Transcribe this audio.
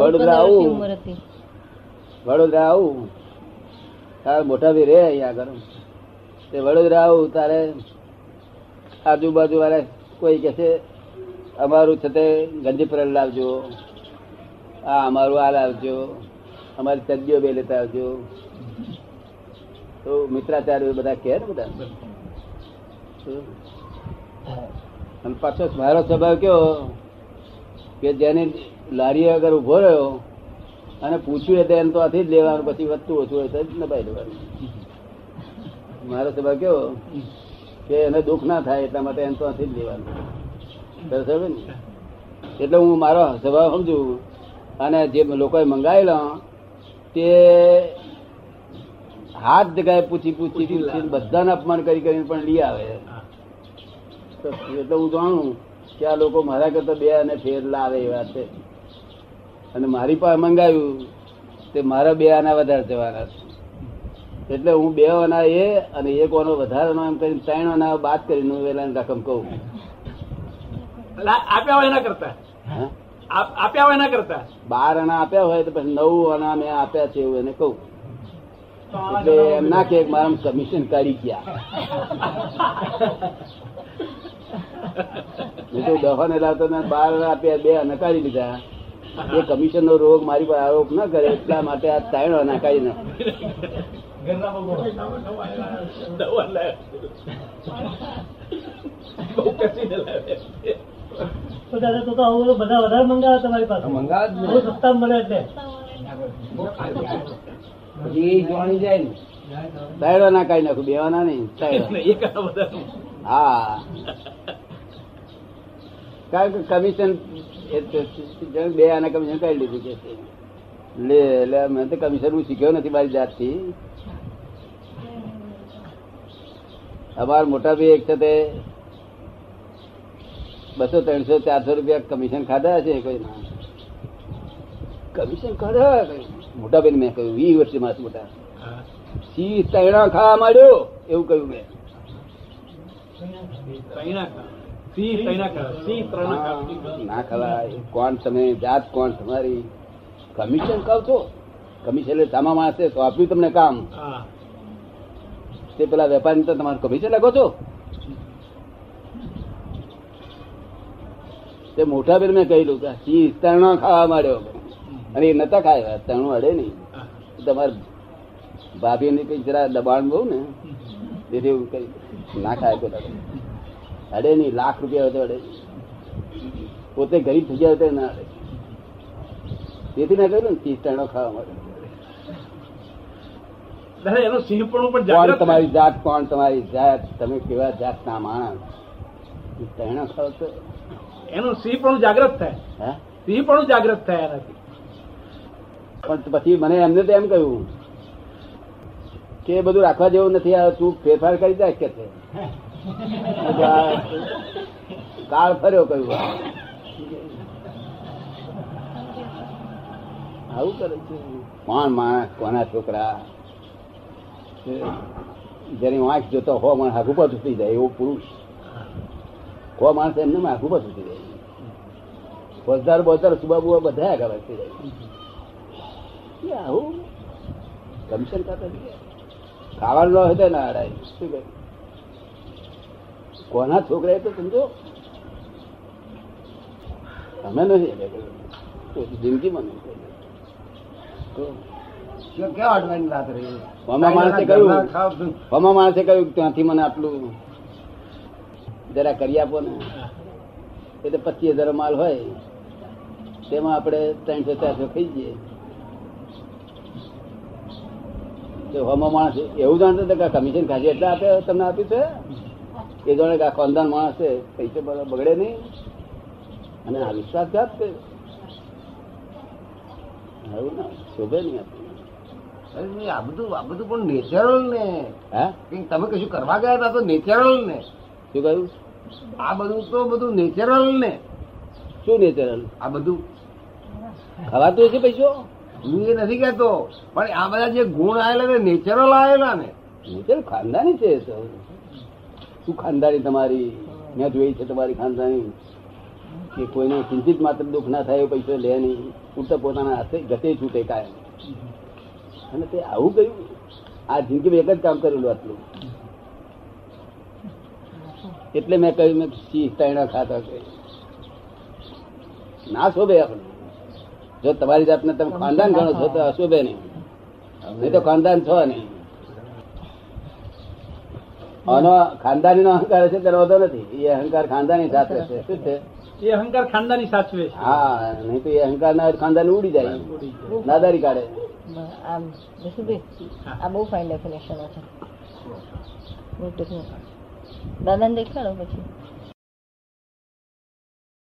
વડોદરા આવું. વડોદરા આવું. તારે મોટા ભી રે અહીંયા આગળ. તે વડોદરા આવું તારે આજુબાજુ વાળા કોઈ કે છે અમારું છે તે ગંજી લાવજો. આ અમારું આ લાવજો. અમારી ચદ્દીઓ બે લેતા આવજો. તો મિત્રાચાર્ય બધા કહે ને બધા? અને પાછો મારો સ્વભાવ કેવો? કે જેને લારી આગળ ઊભો રહ્યો અને પૂછ્યું એટલે એને તો આથી જ લેવાનું પછી વધતું ઓછું હોય તો નપાઈ લેવાનું. મારો સ્વભાવ કેવો? કે એને દુઃખ ના થાય એટલા માટે એને તો આથી જ લેવાનું. ને? એટલે હું મારો સ્વભાવ સમજુ અને જે લોકોએ મંગાવેલા તે હાથ જગાએ પૂછી પૂછી બધાને અપમાન કરી કરીને પણ લઈ આવે. તો એટલે હું જાણું કે આ લોકો મારા કરતા બે અને ફેર લાવે એ વાત છે. અને મારી પાસે મંગાવ્યું તે મારા બે આના વધારે જવાના છે. એટલે હું બે આના એ અને એક આનો વધારાનો એમ કરીને ત્રણ આના બાદ કરીને હું વેલાની રકમ કહું. આપ્યા હોય એના કરતા? આપ્યા હોય એના કરતા? બાર આના આપ્યા હોય તો પછી નવ આના મેં આપ્યા છે એવું એને કહું. એટલે એમ ના કે મારા કમિશન કાઢી ગયા. મેં તો દવા ને તમે બાર આપ્યા બે નકારી લીધા. એ કમિશન નો રોગ મારી પર આરોપ ન કરે એટલા માટે આ ત્રણ આના ના. એટલે. ત્રણ આના નાખું બેવાના નહીં હા. કારણ કે કમિશન બે આના કમિશન કરી લીધું કે. લે એટલે મેં તો કમિશન હું શીખ્યો નથી મારી જાતથી. અમારા મોટા ભાઈ એક છે બસો, ત્રણસો, ચારસો રૂપિયા કમિશન ખાધા છે કોઈ કમિશન ખાધા મોટા ભાઈ મેં કહ્યું, વીસ વર્ષે માસ મોટા. સી તૈણા ખાવા માંડ્યો? એવું કહ્યું મેં. ના ખવાય કોણ તમે? જાત કોણ? તમારી કમિશન કહો છો? કમિશન એટલે તમામ માણસે સોંપ્યું તમને કામ. તે પેલા વેપારી તો તમારું કમિશન લાગો છો? તે મોટા બેન મેં કહ્યું કે સી તરણો ખાવા માંડ્યો. અને એ નતા ખાય તરણું અડે નહીં. તમારે ભાભી ની કઈ જરા દબાણ બહુ ને? તેથી કઈ ના ખાય દાડો. અડે નહીં લાખ રૂપિયા હોય તો અડે. પોતે ગરીબ થઈ જાય તો ના અડે. તેથી મેં કહ્યું ને ચીસ્ટાણો ખાવા માટે. એનું સિંહ પણ પણ તમારી જાત કોણ તમારી જાત તમે કેવા જાતના માણસ? એ ખાવ તો એનું સિંહ પણ જાગ્રત થાય. હા? સિંહ પણ જાગ્રત થાય એનાથી પણ પછી મને એમને તો એમ કહ્યું કે બધું રાખવા જેવું નથી આ તું ફેરફાર કરી જાય કે છે? કાળ ફર્યો કહ્યું આવું કરે છે? કોણ માણસ, કોના છોકરા? જેની વાંખ જોતો હો માણસ આખું પર ઉતરી જાય, એવો પુરુષ. હો માણસ એમને આખું પર ઉતરી જાય. ફોજદાર, બોજદાર, સુબા બધા આગળ વધતી જાય. આવું. કમિશન ખાતા. ખાવાનું ન હોય તો ના અડાય. શું કહે કોના છોકરા તો સમજો? તમે નથી એટલે જિંદગીમાં માણસે કહ્યું ત્યાંથી મને આટલું જરા કરી આપો ને. એ તો પચીસ હજાર માલ હોય. તેમાં આપણે ત્રણસો ચારસો ખાઈ જઈએ. તો હમો માણસ એવું જાણતો કે કમિશન ખાસી એટલા આપે તમને આપ્યું છે? એ જાણે કે આ ખાનદાન માણસ છે પૈસા બધા બગડે નહીં. અને આ વિશ્વાસઘાત છે. આવું ના શોભે નહીં આપણે આ બધું આ બધું પણ નેચરલ ને હા તમે કશું કરવા ગયા હતા તો નેચરલ ને શું કહ્યું? આ બધું તો બધું નેચરલ ને શું નેચરલ? આ બધું. ખવાતું હશે પૈસો? હું એ નથી કહેતો પણ આ બધા જે ગુણ આવેલા ને નેચરલ આવેલા ને. નેચરલ ખાનદાની છે શું ખાનદાની તમારી મેં જોઈ છે તમારી ખાનદાની કે કોઈને ચિંતિત માત્ર દુઃખ ના થાય એવો પૈસો લે નહીં. ઉલટા પોતાના હાથે ગતે છૂટે કાયમ. અને તે આવું કર્યું. આ જિંદગીમાં એક જ કામ કરેલું આટલું. એટલે મેં કહ્યું, મેં સિંહ તૈણા ખાતા છે ના શોભે આપણે જો તમારી જાતને તમે ખાનદાન ગણો છો તો અશોભે નહીં. નહીં તો ખાનદાન છો નહીં. આનો ખાનદાની નો અહંકાર છે તેનો વધુ નથી. એ અહંકાર ખાનદાની સાથે છે. શું છે? એ અહંકાર ખાનદાની સાચવે છે. હા નહીં તો એ અહંકાર ના ખાનદાની ઉડી જાય નાદારી કાઢે. આ બહુ ફાઇન ડેફિનેશન છે. દાદાને દેખાડો પછી.